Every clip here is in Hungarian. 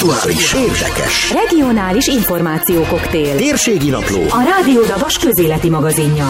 Aktuális, érdekes, Regionális információkoktél. térségi napló, A Rádió Dabas közéleti magazinja.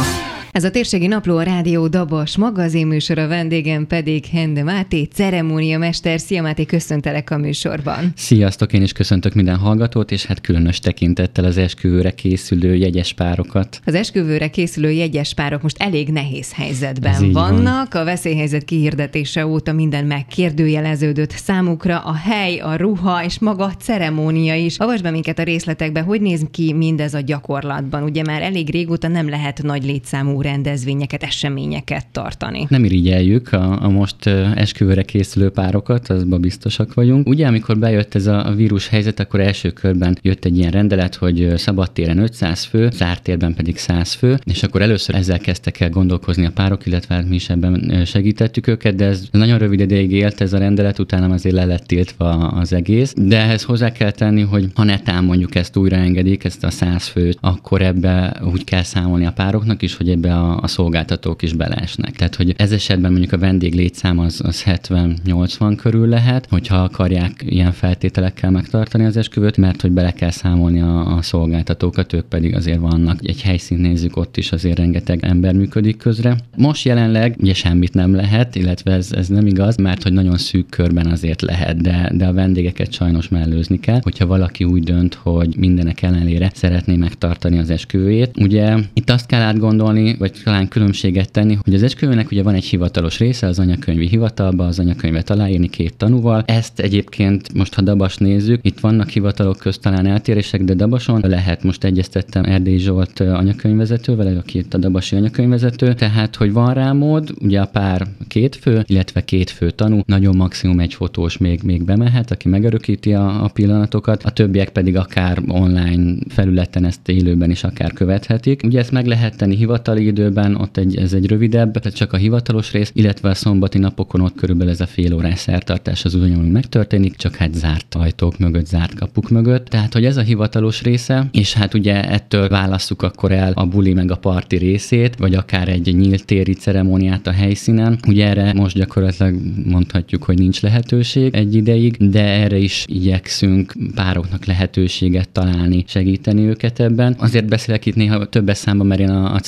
Ez a térségi napló a Rádió Dabas magazinműsor, a vendégem pedig Hende Máté, ceremóniamester. Szia Máté, köszöntelek a műsorban. Sziasztok, én is köszöntök minden hallgatót, és hát különös tekintettel az esküvőre készülő jegyes párokat. Az esküvőre készülő jegyes párok most elég nehéz helyzetben így van. vannak. A veszélyhelyzet kihirdetése óta minden megkérdőjeleződött számukra. A hely, a ruha és maga a ceremónia is. Avasd be minket a részletekbe, hogy néz ki mindez a gyakorlatban. Ugye már elég régóta nem lehet nagy létszámú rendezvényeket, eseményeket tartani. Nem irigyeljük a, a most esküvőre készülő párokat, azban biztosak vagyunk. Ugye, amikor bejött ez a, vírus helyzet, akkor első körben jött egy ilyen rendelet, hogy szabadtéren 500 fő, zárt térben pedig 100 fő, és akkor először ezzel kezdtek el gondolkozni a párok, illetve hát mi is ebben segítettük őket, de ez nagyon rövid ideig élt ez a rendelet, utána azért le lett tiltva az egész. De ehhez hozzá kell tenni, hogy ha netán mondjuk ezt újraengedik, ezt a 100 főt, akkor ebbe úgy kell számolni a pároknak is, hogy ebbe a, a szolgáltatók is beleesnek. Tehát, hogy ez esetben mondjuk a vendég létszám az, az 70-80 körül lehet, hogyha akarják ilyen feltételekkel megtartani az esküvőt, mert hogy bele kell számolni a, a szolgáltatókat, ők pedig azért vannak. Egy helyszínt nézzük, ott is azért rengeteg ember működik közre. Most jelenleg ugye semmit nem lehet, illetve ez, ez nem igaz, mert hogy nagyon szűk körben azért lehet, de, de a vendégeket sajnos mellőzni kell, hogyha valaki úgy dönt, hogy mindenek ellenére szeretné megtartani az esküvőjét. Ugye itt azt kell átgondolni, vagy talán különbséget tenni, hogy az esküvőnek ugye van egy hivatalos része az anyakönyvi hivatalba, az anyakönyvet aláírni két tanúval. Ezt egyébként most, ha Dabas nézzük, itt vannak hivatalok közt talán eltérések, de Dabason lehet, most egyeztettem Erdély Zsolt anyakönyvvezetővel, aki itt a Dabasi anyakönyvvezető, tehát, hogy van rá mód, ugye a pár két fő, illetve két fő tanú, nagyon maximum egy fotós még, még bemehet, aki megörökíti a, a pillanatokat, a többiek pedig akár online felületen ezt élőben is akár követhetik. Ugye ezt meg lehet tenni hivatali időben, ott egy, ez egy rövidebb, csak a hivatalos rész, illetve a szombati napokon ott körülbelül ez a fél órás szertartás az ugyanúgy megtörténik, csak hát zárt ajtók mögött, zárt kapuk mögött. Tehát, hogy ez a hivatalos része, és hát ugye ettől válasszuk akkor el a buli meg a parti részét, vagy akár egy nyílt téri ceremóniát a helyszínen. Ugye erre most gyakorlatilag mondhatjuk, hogy nincs lehetőség egy ideig, de erre is igyekszünk pároknak lehetőséget találni, segíteni őket ebben. Azért beszélek itt néha többes számban, mert én a, a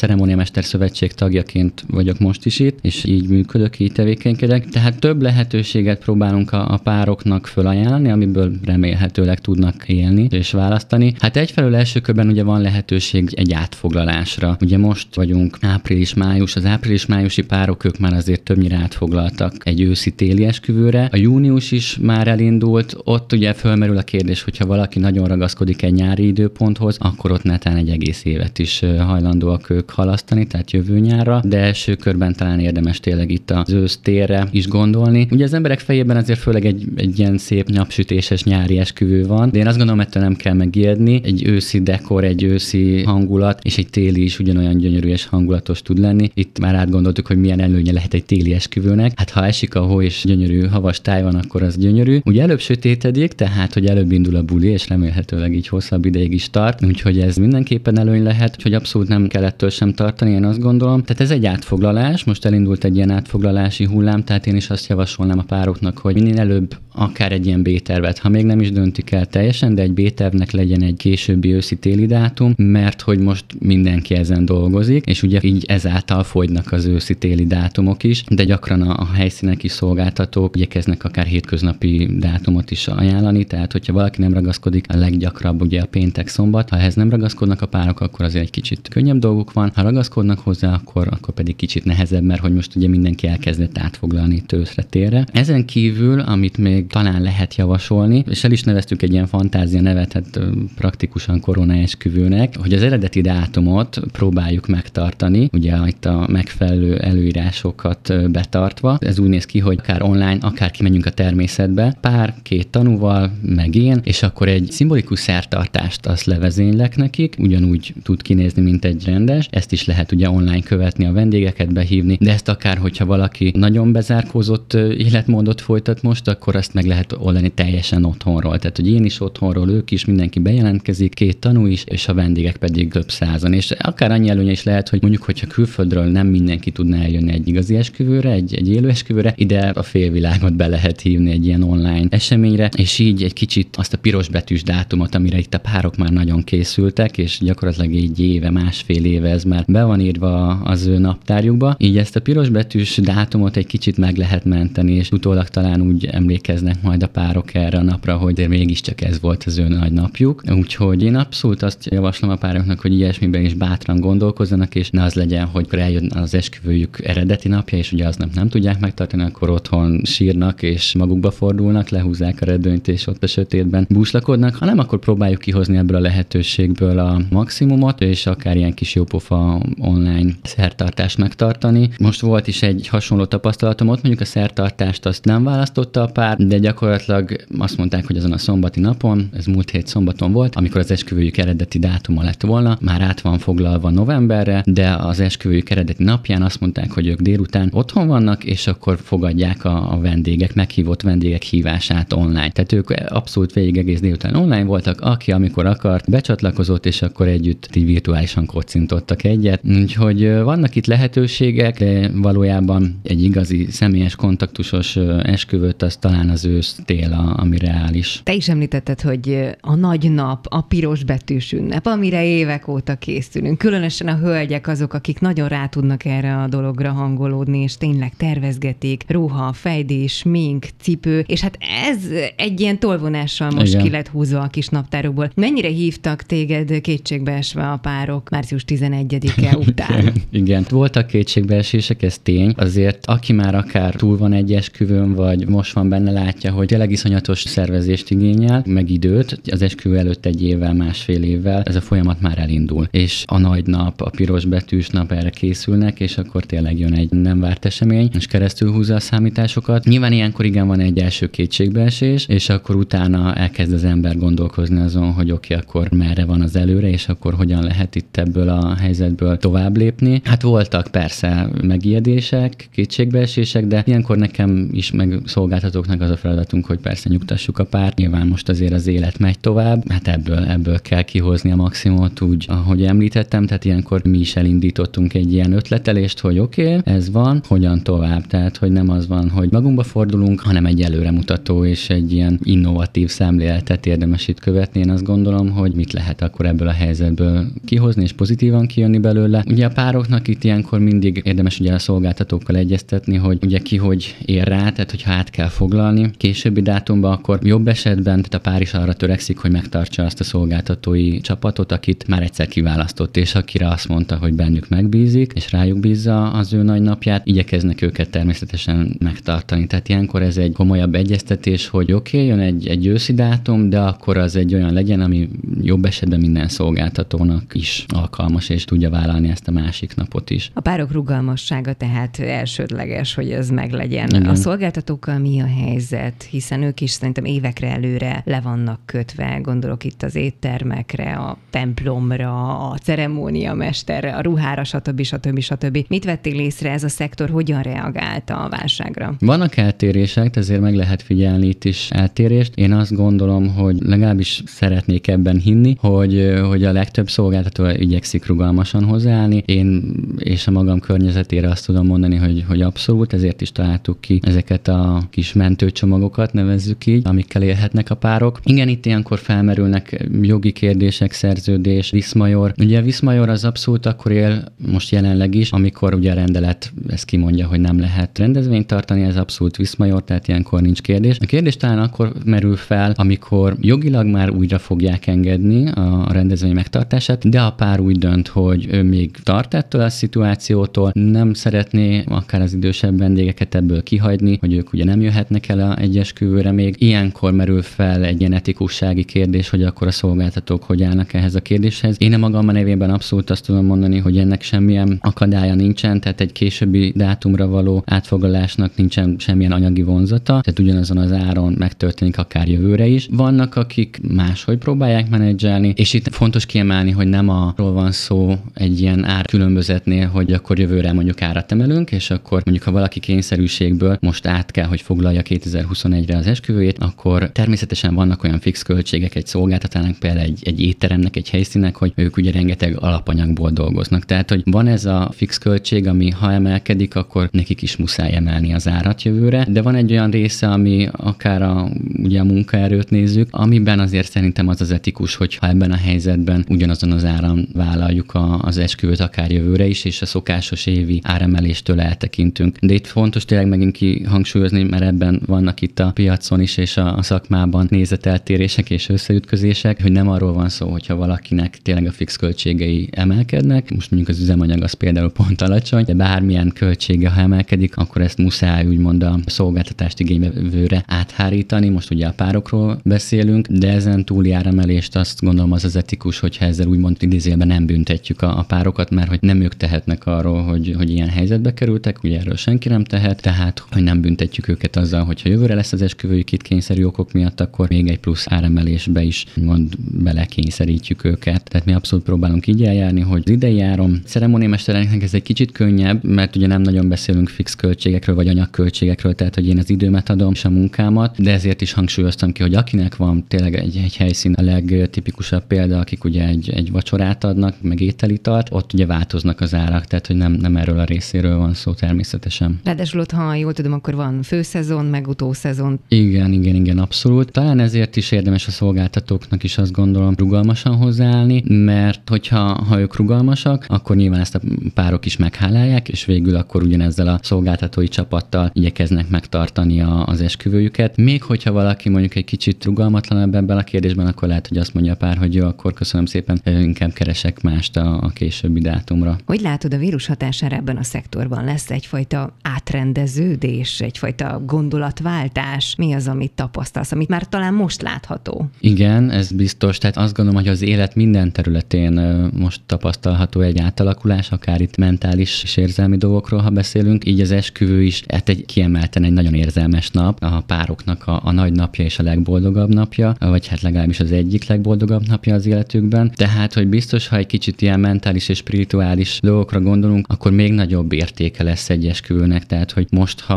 Ceremóniamester Szövetség tagjaként vagyok most is itt, és így működök, így tevékenykedek. Tehát több lehetőséget próbálunk a, a pároknak fölajánlani, amiből remélhetőleg tudnak élni és választani. Hát egyfelől első körben ugye van lehetőség egy átfoglalásra. Ugye most vagyunk április-május, az április-májusi párok ők már azért többnyire átfoglaltak egy őszi-téli esküvőre. A június is már elindult, ott ugye fölmerül a kérdés, hogyha valaki nagyon ragaszkodik egy nyári időponthoz, akkor ott netán egy egész évet is hajlandóak ők halasztani, tehát jövő nyárra, de első körben talán érdemes tényleg itt az ősztérre is gondolni. Ugye az emberek fejében azért főleg egy, egy ilyen szép napsütéses nyári esküvő van, de én azt gondolom, ettől nem kell megijedni. Egy őszi dekor, egy őszi hangulat, és egy téli is ugyanolyan gyönyörű és hangulatos tud lenni. Itt már átgondoltuk, hogy milyen előnye lehet egy téli esküvőnek. Hát ha esik a hó és gyönyörű havas táj van, akkor az gyönyörű. Ugye előbb sötétedik, tehát hogy előbb indul a buli, és remélhetőleg így hosszabb ideig is tart. Úgyhogy ez mindenképpen előny lehet, hogy abszolút nem kell ettől sem tartani, én azt gondolom. Tehát ez egy átfoglalás, most elindult egy ilyen átfoglalási hullám, tehát én is azt javasolnám a pároknak, hogy minél előbb akár egy ilyen B-tervet, ha még nem is döntik el teljesen, de egy B-tervnek legyen egy későbbi őszi-téli dátum, mert hogy most mindenki ezen dolgozik, és ugye így ezáltal fogynak az őszi-téli dátumok is, de gyakran a, a helyszínek is szolgáltatók igyekeznek akár hétköznapi dátumot is ajánlani, tehát hogyha valaki nem ragaszkodik, a leggyakrabb ugye a péntek szombat, ha ehhez nem ragaszkodnak a párok, akkor azért egy kicsit könnyebb dolguk van, ha ragaszkodnak hozzá, akkor, akkor pedig kicsit nehezebb, mert hogy most ugye mindenki elkezdett átfoglalni itt őszre térre. Ezen kívül, amit még talán lehet javasolni, és el is neveztük egy ilyen fantázia nevet, hát praktikusan korona esküvőnek, hogy az eredeti dátumot próbáljuk megtartani, ugye itt a megfelelő előírásokat betartva. Ez úgy néz ki, hogy akár online, akár kimegyünk a természetbe, pár, két tanúval, meg én, és akkor egy szimbolikus szertartást azt levezénylek nekik, ugyanúgy tud kinézni, mint egy rendes, ezt is lehet lehet ugye online követni a vendégeket, behívni, de ezt akár, hogyha valaki nagyon bezárkózott életmódot folytat most, akkor azt meg lehet oldani teljesen otthonról. Tehát, hogy én is otthonról, ők is, mindenki bejelentkezik, két tanú is, és a vendégek pedig több százan. És akár annyi előnye is lehet, hogy mondjuk, hogyha külföldről nem mindenki tudná eljönni egy igazi esküvőre, egy, egy élő esküvőre, ide a félvilágot be lehet hívni egy ilyen online eseményre, és így egy kicsit azt a piros betűs dátumot, amire itt a párok már nagyon készültek, és gyakorlatilag egy éve, másfél éve ez már be van írva az ő naptárjukba. Így ezt a piros betűs dátumot egy kicsit meg lehet menteni, és utólag talán úgy emlékeznek majd a párok erre a napra, hogy mégiscsak ez volt az ő nagy napjuk. Úgyhogy én abszolút azt javaslom a pároknak, hogy ilyesmiben is bátran gondolkozzanak, és ne az legyen, hogy eljön az esküvőjük eredeti napja, és ugye aznap nem tudják megtartani, akkor otthon sírnak, és magukba fordulnak, lehúzzák a redőnyt, és ott a sötétben búslakodnak, hanem akkor próbáljuk kihozni ebből a lehetőségből a maximumot, és akár ilyen kis jópofa online szertartást megtartani. Most volt is egy hasonló tapasztalatom ott, mondjuk a szertartást azt nem választotta a pár, de gyakorlatilag azt mondták, hogy azon a szombati napon, ez múlt hét szombaton volt, amikor az esküvőjük eredeti dátuma lett volna, már át van foglalva novemberre, de az esküvőjük eredeti napján azt mondták, hogy ők délután otthon vannak, és akkor fogadják a, a vendégek, meghívott vendégek hívását online. Tehát ők abszolút végig egész délután online voltak, aki amikor akart, becsatlakozott, és akkor együtt így virtuálisan kocintottak egyet. Úgyhogy vannak itt lehetőségek, de valójában egy igazi személyes kontaktusos esküvőt az talán az ősz tél, ami reális. Te is említetted, hogy a nagy nap, a piros betűs ünnep, amire évek óta készülünk. Különösen a hölgyek azok, akik nagyon rá tudnak erre a dologra hangolódni, és tényleg tervezgetik, ruha, fejdés, mink, cipő, és hát ez egy ilyen tolvonással most Igen. ki lett húzva a kis naptárokból. Mennyire hívtak téged kétségbeesve a párok március 11-e után? Igen, voltak kétségbeesések, ez tény. Azért aki már akár túl van egy esküvőn, vagy most van benne, látja, hogy tényleg iszonyatos szervezést igényel, meg időt. Az esküvő előtt egy évvel, másfél évvel ez a folyamat már elindul. És a nagy nap, a piros betűs nap erre készülnek, és akkor tényleg jön egy nem várt esemény, és keresztül húzza a számításokat. Nyilván ilyenkor igen van egy első kétségbeesés, és akkor utána elkezd az ember gondolkozni azon, hogy oké, okay, akkor merre van az előre, és akkor hogyan lehet itt ebből a helyzetből tovább lépni. Hát voltak persze megijedések, kétségbeesések, de ilyenkor nekem is, meg szolgáltatóknak az a feladatunk, hogy persze nyugtassuk a párt. Nyilván most azért az élet megy tovább, hát ebből, ebből kell kihozni a maximumot, úgy, ahogy említettem, tehát ilyenkor mi is elindítottunk egy ilyen ötletelést, hogy oké, okay, ez van, hogyan tovább. Tehát, hogy nem az van, hogy magunkba fordulunk, hanem egy előremutató és egy ilyen innovatív szemléletet érdemes itt követni. Én azt gondolom, hogy mit lehet akkor ebből a helyzetből kihozni és pozitívan kijönni belőle. Ugye a pároknak itt ilyenkor mindig érdemes ugye a szolgáltatókkal egyeztetni, hogy ugye ki hogy ér rá, tehát hogyha át kell foglalni későbbi dátumba, akkor jobb esetben, tehát a pár is arra törekszik, hogy megtartsa azt a szolgáltatói csapatot, akit már egyszer kiválasztott, és akire azt mondta, hogy bennük megbízik, és rájuk bízza az ő nagy napját, igyekeznek őket természetesen megtartani. Tehát ilyenkor ez egy komolyabb egyeztetés, hogy oké, okay, jön egy, egy őszi dátum, de akkor az egy olyan legyen, ami jobb esetben minden szolgáltatónak is alkalmas, és tudja vállalni ezt a másik napot is. A párok rugalmassága tehát elsődleges, hogy ez meglegyen. Igen. A szolgáltatókkal mi a helyzet? Hiszen ők is szerintem évekre előre le vannak kötve, gondolok itt az éttermekre, a templomra, a ceremóniamesterre, a ruhára, stb. stb. stb. Mit vettél észre ez a szektor, hogyan reagált a válságra? Vannak eltérések, ezért meg lehet figyelni itt is eltérést. Én azt gondolom, hogy legalábbis szeretnék ebben hinni, hogy, hogy a legtöbb szolgáltató igyekszik rugalmasan hozzáállni. Én és a magam környezetére azt tudom mondani, hogy, hogy abszolút, ezért is találtuk ki ezeket a kis mentőcsomagokat, nevezzük így, amikkel élhetnek a párok. Igen, itt ilyenkor felmerülnek jogi kérdések, szerződés, viszmajor. Ugye a viszmajor az abszolút akkor él, most jelenleg is, amikor ugye a rendelet ezt kimondja, hogy nem lehet rendezvényt tartani, ez abszolút viszmajor, tehát ilyenkor nincs kérdés. A kérdés talán akkor merül fel, amikor jogilag már újra fogják engedni a rendezvény megtartását, de a pár úgy dönt, hogy ő még tart ettől a szituációtól, nem szeretné akár az idősebb vendégeket ebből kihagyni, hogy ők ugye nem jöhetnek el a egyes kövőre még. Ilyenkor merül fel egy ilyen etikussági kérdés, hogy akkor a szolgáltatók hogy állnak ehhez a kérdéshez. Én a magam a nevében abszolút azt tudom mondani, hogy ennek semmilyen akadálya nincsen, tehát egy későbbi dátumra való átfoglalásnak nincsen semmilyen anyagi vonzata, tehát ugyanazon az áron megtörténik akár jövőre is. Vannak, akik máshogy próbálják menedzselni, és itt fontos kiemelni, hogy nem arról van szó egy ilyen ilyen ár különbözetnél, hogy akkor jövőre mondjuk árat emelünk, és akkor mondjuk ha valaki kényszerűségből most át kell, hogy foglalja 2021-re az esküvőjét, akkor természetesen vannak olyan fix költségek egy szolgáltatának, például egy, egy étteremnek, egy helyszínnek, hogy ők ugye rengeteg alapanyagból dolgoznak. Tehát, hogy van ez a fix költség, ami ha emelkedik, akkor nekik is muszáj emelni az árat jövőre, de van egy olyan része, ami akár a, ugye a munkaerőt nézzük, amiben azért szerintem az az etikus, hogy ha ebben a helyzetben ugyanazon az áram vállaljuk a, az esküvőt akár jövőre is, és a szokásos évi áremeléstől eltekintünk. De itt fontos tényleg megint kihangsúlyozni, mert ebben vannak itt a piacon is és a, a szakmában nézeteltérések és összeütközések, hogy nem arról van szó, hogyha valakinek tényleg a fix költségei emelkednek, most mondjuk az üzemanyag az például pont alacsony, de bármilyen költsége, ha emelkedik, akkor ezt muszáj úgymond a szolgáltatást igénybevőre áthárítani. Most ugye a párokról beszélünk, de ezen túli áremelést azt gondolom az az etikus, hogyha ezzel úgymond idézélben nem büntetjük a, a párokat, mert hogy nem ők tehetnek arról, hogy, hogy ilyen helyzetbe kerültek, ugye erről senki nem tehet, tehát hogy nem büntetjük őket azzal, hogyha jövőre lesz az esküvőjük itt kényszerű okok miatt, akkor még egy plusz áremelésbe is mond belekényszerítjük őket. Tehát mi abszolút próbálunk így eljárni, hogy az idei áron ceremóniamestereknek ez egy kicsit könnyebb, mert ugye nem nagyon beszélünk fix költségekről vagy anyagköltségekről, tehát hogy én az időmet adom és a munkámat, de ezért is hangsúlyoztam ki, hogy akinek van tényleg egy, egy helyszín a legtipikusabb példa, akik ugye egy, egy vacsorát adnak, meg ételitalt, ott ugye változnak az árak, tehát hogy nem, nem erről a részéről van szó természetesen. Ráadásul ott, ha jól tudom, akkor van főszezon, meg utószezon. Igen, igen, igen, abszolút. Talán ezért is érdemes a szolgáltatóknak is azt gondolom rugalmasan hozzáállni, mert hogyha ha ők rugalmasak, akkor nyilván ezt a párok is meghálálják, és végül akkor ugyanezzel a szolgáltatói csapattal igyekeznek megtartani a, az esküvőjüket. Még hogyha valaki mondjuk egy kicsit rugalmatlanabb ebben a kérdésben, akkor lehet, hogy azt mondja a pár, hogy jó, akkor köszönöm szépen, inkább keresek mást a, a későbbi dátumra. Hogy látod a vírus hatására ebben a szektorban? Lesz egyfajta átrendeződés, egyfajta gondolatváltás? Mi az, amit tapasztalsz, amit már talán most látható? Igen, ez biztos. Tehát azt gondolom, hogy az élet minden területén most tapasztalható egy átalakulás, akár itt mentális és érzelmi dolgokról, ha beszélünk. Így az esküvő is hát egy kiemelten egy nagyon érzelmes nap, a pároknak a, a nagy napja és a legboldogabb napja, vagy hát legalábbis az egyik legboldogabb napja az életükben. Tehát, hogy biztos, ha egy kicsit ilyen mentális és spirituális dolgokra gondolunk, akkor még nagyobb értéke lesz egy esküvőnek. Tehát, hogy most, ha,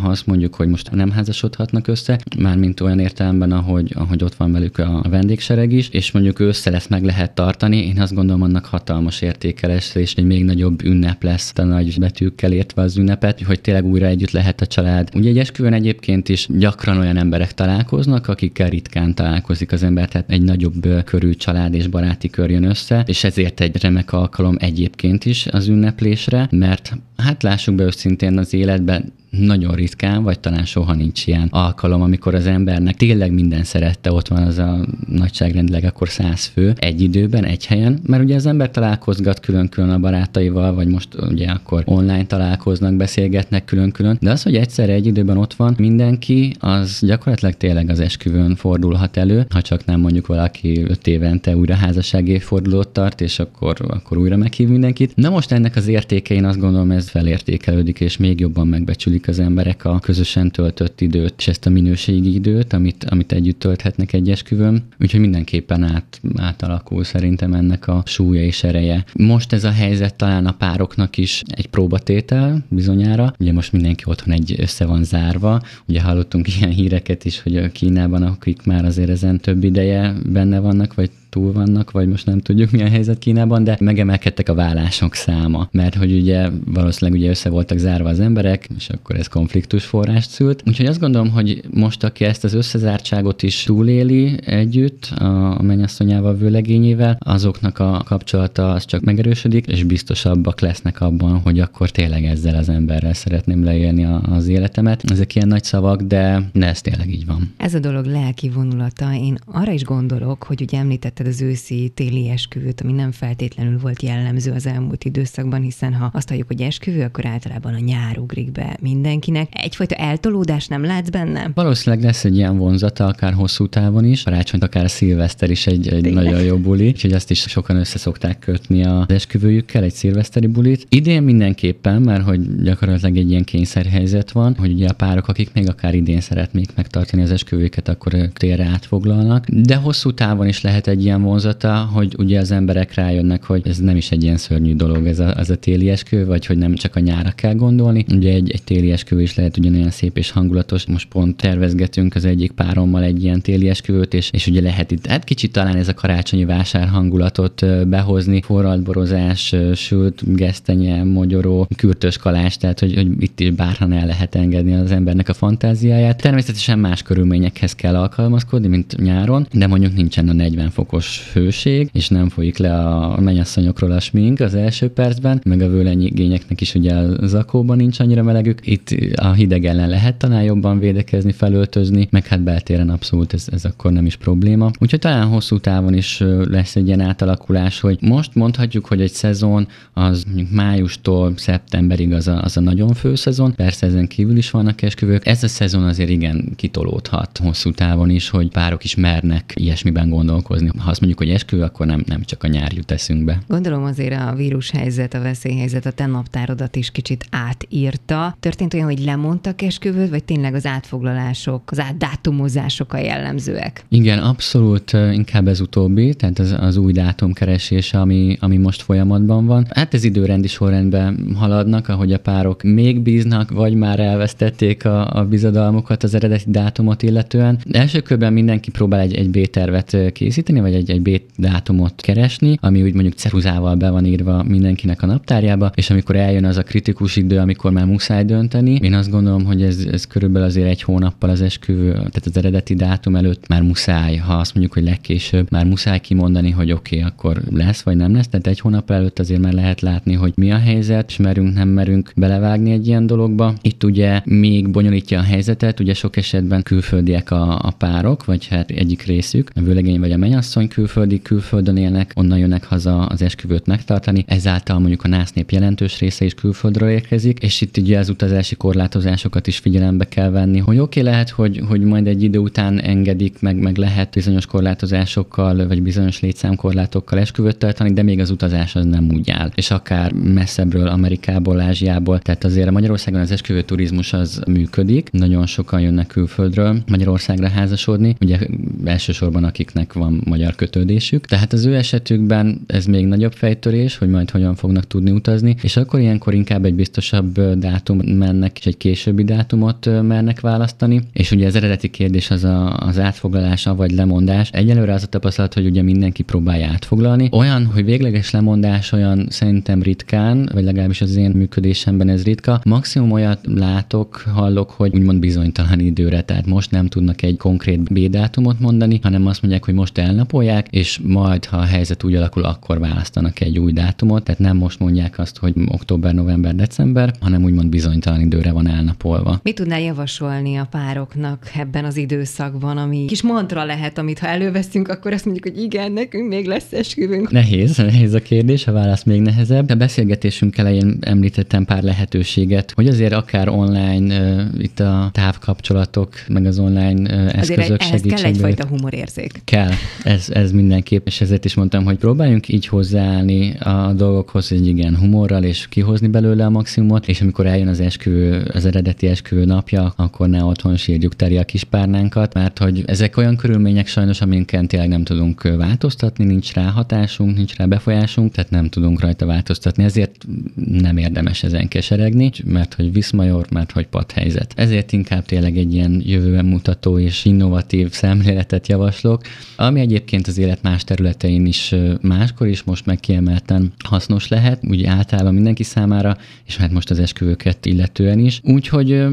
ha azt mondjuk, hogy most nem házasodhatnak össze, mármint olyan értelemben, ahogy, ahogy ott van velük a vendégsereg is, és mondjuk össze lesz meg lehet tartani, én azt gondolom, annak hatalmas értéke lesz, és egy még nagyobb ünnep lesz a nagy betűkkel értve az ünnepet, hogy tényleg újra együtt lehet a család. Ugye egy esküvőn egyébként is gyakran olyan emberek találkoznak, akikkel ritkán találkozik az ember, tehát egy nagyobb körű család és baráti kör jön össze, és ezért egy remek alkalom egyébként is az ünneplésre, mert hát lássuk be őszintén az életben nagyon ritkán, vagy talán soha nincs ilyen alkalom, amikor az embernek tényleg minden szerette, ott van az a nagyságrendileg akkor száz fő egy időben, egy helyen, mert ugye az ember találkozgat külön-külön a barátaival, vagy most ugye akkor online találkoznak, beszélgetnek külön-külön, de az, hogy egyszerre egy időben ott van mindenki, az gyakorlatilag tényleg az esküvőn fordulhat elő, ha csak nem mondjuk valaki öt évente újra házassági évfordulót tart, és akkor, akkor újra meghív mindenkit. Na most ennek az értékein azt gondolom ez felértékelődik, és még jobban megbecsülik élik az emberek a közösen töltött időt, és ezt a minőségi időt, amit, amit együtt tölthetnek egy esküvőn. Úgyhogy mindenképpen át, átalakul szerintem ennek a súlya és ereje. Most ez a helyzet talán a pároknak is egy próbatétel bizonyára. Ugye most mindenki otthon egy össze van zárva. Ugye hallottunk ilyen híreket is, hogy a Kínában, akik már azért ezen több ideje benne vannak, vagy túl vannak, vagy most nem tudjuk milyen helyzet Kínában, de megemelkedtek a vállások száma, mert hogy ugye valószínűleg ugye össze voltak zárva az emberek, és akkor ez konfliktus forrást szült. Úgyhogy azt gondolom, hogy most, aki ezt az összezártságot is túléli együtt a mennyasszonyával, vőlegényével, azoknak a kapcsolata az csak megerősödik, és biztosabbak lesznek abban, hogy akkor tényleg ezzel az emberrel szeretném leélni az életemet. Ezek ilyen nagy szavak, de, de ez tényleg így van. Ez a dolog lelki vonulata. Én arra is gondolok, hogy ugye említett említetted az őszi téli esküvőt, ami nem feltétlenül volt jellemző az elmúlt időszakban, hiszen ha azt halljuk, hogy esküvő, akkor általában a nyár ugrik be mindenkinek. Egyfajta eltolódás nem látsz benne? Valószínűleg lesz egy ilyen vonzata, akár hosszú távon is. Karácsony, akár szilveszter is egy, egy nagyon jó buli, úgyhogy azt is sokan össze szokták kötni az esküvőjükkel, egy szilveszteri bulit. Idén mindenképpen, mert hogy gyakorlatilag egy ilyen kényszerhelyzet van, hogy ugye a párok, akik még akár idén szeretnék megtartani az esküvőket, akkor térre átfoglalnak. De hosszú távon is lehet egy ilyen vonzata, hogy ugye az emberek rájönnek, hogy ez nem is egy ilyen szörnyű dolog ez a, ez a téli eskü, vagy hogy nem csak a nyára kell gondolni. Ugye egy, egy téli eskü is lehet ugyanolyan szép és hangulatos. Most pont tervezgetünk az egyik párommal egy ilyen téli esküvőt, és, és ugye lehet itt, hát kicsit talán ez a karácsonyi vásár hangulatot behozni, forradborozás, sült gesztenye, mogyoró, kürtös kalás, tehát hogy, hogy itt is bárhan el lehet engedni az embernek a fantáziáját. Természetesen más körülményekhez kell alkalmazkodni, mint nyáron, de mondjuk nincsen a 40 fokos hőség, és nem folyik le a mennyasszonyokról a smink az első percben, meg a vőlenyigényeknek is ugye a zakóban nincs annyira melegük. Itt a hideg ellen lehet talán jobban védekezni, felöltözni, meg hát beltéren abszolút ez, ez akkor nem is probléma. Úgyhogy talán hosszú távon is lesz egy ilyen átalakulás, hogy most mondhatjuk, hogy egy szezon az májustól szeptemberig az a, az a nagyon fő szezon, persze ezen kívül is vannak esküvők. Ez a szezon azért igen kitolódhat hosszú távon is, hogy párok is mernek ilyesmiben gondolkozni. Ha azt mondjuk, hogy esküvő, akkor nem, nem csak a nyár jut eszünkbe. Gondolom azért a vírushelyzet, a veszélyhelyzet a te naptárodat is kicsit átírta. Történt olyan, hogy lemondtak esküvőt, vagy tényleg az átfoglalások, az átdátumozások a jellemzőek? Igen, abszolút inkább ez utóbbi, tehát az, az új dátumkeresés, ami, ami most folyamatban van. Hát ez időrendi sorrendben haladnak, ahogy a párok még bíznak, vagy már elvesztették a, a bizadalmukat az eredeti dátumot illetően. Első körben mindenki próbál egy, egy B-tervet készíteni, vagy egy, egy B-dátumot keresni, ami úgy mondjuk ceruzával be van írva mindenkinek a naptárjába, és amikor eljön az a kritikus idő, amikor már muszáj dönteni, én azt gondolom, hogy ez, ez körülbelül azért egy hónappal az esküvő, tehát az eredeti dátum előtt már muszáj, ha azt mondjuk, hogy legkésőbb, már muszáj kimondani, hogy oké, okay, akkor lesz vagy nem lesz. Tehát egy hónap előtt azért már lehet látni, hogy mi a helyzet, és merünk, nem merünk belevágni egy ilyen dologba. Itt ugye még bonyolítja a helyzetet, ugye sok esetben külföldiek a, a párok, vagy hát egyik részük, a vőlegény vagy a mennyasszony külföldi, külföldön élnek, onnan jönnek haza az esküvőt megtartani, ezáltal mondjuk a násznép jelentős része is külföldről érkezik, és itt ugye az utazási korlátozásokat is figyelembe kell venni, hogy oké, okay, lehet, hogy, hogy majd egy idő után engedik, meg, meg lehet bizonyos korlátozásokkal, vagy bizonyos létszámkorlátokkal esküvőt tartani, de még az utazás az nem úgy áll. És akár messzebbről, Amerikából, Ázsiából, tehát azért Magyarországon az esküvő turizmus az működik, nagyon sokan jönnek külföldről Magyarországra házasodni, ugye elsősorban akiknek van magyar kötődésük. Tehát az ő esetükben ez még nagyobb fejtörés, hogy majd hogyan fognak tudni utazni, és akkor ilyenkor inkább egy biztosabb dátum mennek, és egy későbbi dátumot mernek választani. És ugye az eredeti kérdés az a, az átfoglalása vagy lemondás. Egyelőre az a tapasztalat, hogy ugye mindenki próbálja átfoglalni. Olyan, hogy végleges lemondás olyan szerintem ritkán, vagy legalábbis az én működésemben ez ritka. Maximum olyat látok, hallok, hogy úgymond bizonytalan időre, tehát most nem tudnak egy konkrét B-dátumot mondani, hanem azt mondják, hogy most elnapolják, és majd, ha a helyzet úgy alakul, akkor választanak egy új dátumot, tehát nem most mondják azt, hogy október, november, december, hanem úgymond bizonytalan időre van elnapolva. Mit tudnál javasolni a pároknak ebben az időszakban, ami kis mantra lehet, amit ha előveszünk, akkor azt mondjuk, hogy igen, nekünk még lesz esküvünk. Nehéz, nehéz a kérdés, a válasz még nehezebb. A beszélgetésünk elején említettem pár lehetőséget, hogy azért akár online, uh, itt a távkapcsolatok, meg az online uh, eszközök azért segítségével. kell egyfajta humorérzék. Kell, ez, ez mindenképp, és ezért is mondtam, hogy próbáljunk így hozzáállni a dolgokhoz, hogy igen, humorral, és kihozni belőle a maximumot, és amikor eljön az esküvő, az eredeti esküvő napja, akkor ne otthon sírjuk teri a kispárnánkat, mert hogy ezek olyan körülmények sajnos, aminken tényleg nem tudunk változtatni, nincs rá hatásunk, nincs rá befolyásunk, tehát nem tudunk rajta változtatni, ezért nem érdemes ezen keseregni, mert hogy viszmajor, mert hogy padhelyzet. Ezért inkább tényleg egy ilyen jövőben mutató és innovatív szemléletet javaslok, ami egyébként az élet más területein is máskor is most meg kiemelten hasznos lehet, úgy általában mindenki számára, és hát most az esküvőket illetően is. Úgyhogy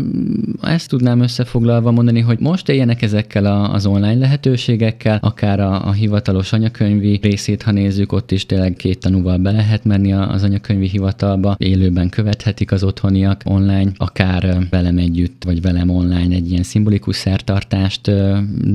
ezt tudnám összefoglalva mondani, hogy most éljenek ezekkel a, az online lehetőségekkel, akár a, a hivatalos anyakönyvi részét, ha nézzük, ott is tényleg két tanúval be lehet menni az anyakönyvi hivatalba, élőben követhetik az otthoniak online, akár velem együtt, vagy velem online egy ilyen szimbolikus szertartást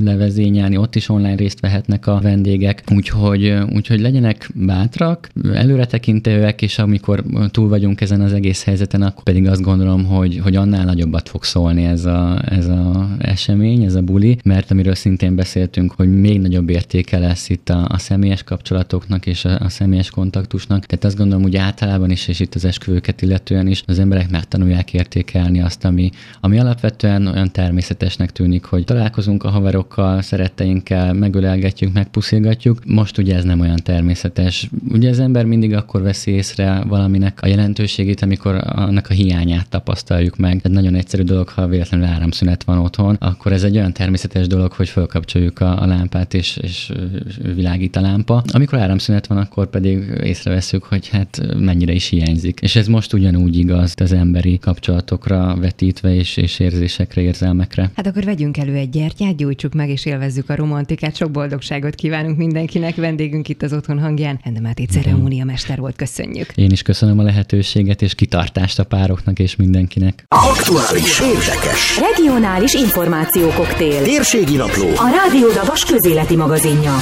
levezényelni, ott is online részt vehetnek a vendégek, úgyhogy, úgyhogy legyenek bátrak, előretekintőek, és amikor túl vagyunk ezen az egész helyzeten, akkor pedig azt gondolom, hogy, hogy annál nagyobbat fog szólni ez a, ez a esemény, ez a buli, mert amiről szintén beszéltünk, hogy még nagyobb értéke lesz itt a, a személyes kapcsolatoknak és a, a személyes kontaktusnak. Tehát azt gondolom, hogy általában is, és itt az esküvőket illetően is, az emberek megtanulják értékelni azt, ami, ami alapvetően olyan természetesnek tűnik, hogy találkozunk a haverokkal, szeretteinkkel, megölelgetjük, megpuszilgatjuk. Most ugye ez nem olyan természetes. Ugye az ember mindig akkor veszi észre valaminek a jelentőségét, amikor annak a hiányát tapasztaljuk meg. Tehát nagyon egyszerű dolog, ha véletlenül áramszünet van otthon, akkor ez egy olyan természetes dolog, hogy felkapcsoljuk a, a lámpát és, és világít a lámpa. Amikor áramszünet van, akkor pedig észreveszünk, hogy hát mennyire is hiányzik. És ez most ugyanúgy igaz az emberi kapcsolatokra vetítve és, és érzésekre, érzelmekre. Hát akkor vegyünk elő egy gyertyát, gyújtsuk meg és élvezzük a romantikát. Sok boldogságot kívánunk mindenkinek. Vendégünk itt az otthon hangján. Endemáti ceremónia mester volt, köszönjük. Én is köszönöm a lehetőséget és kitartást a pároknak és mindenkinek. Aktuális, érdekes, Regionális információkoktél. térségi napló, A Rádió Davas közéleti magazinja.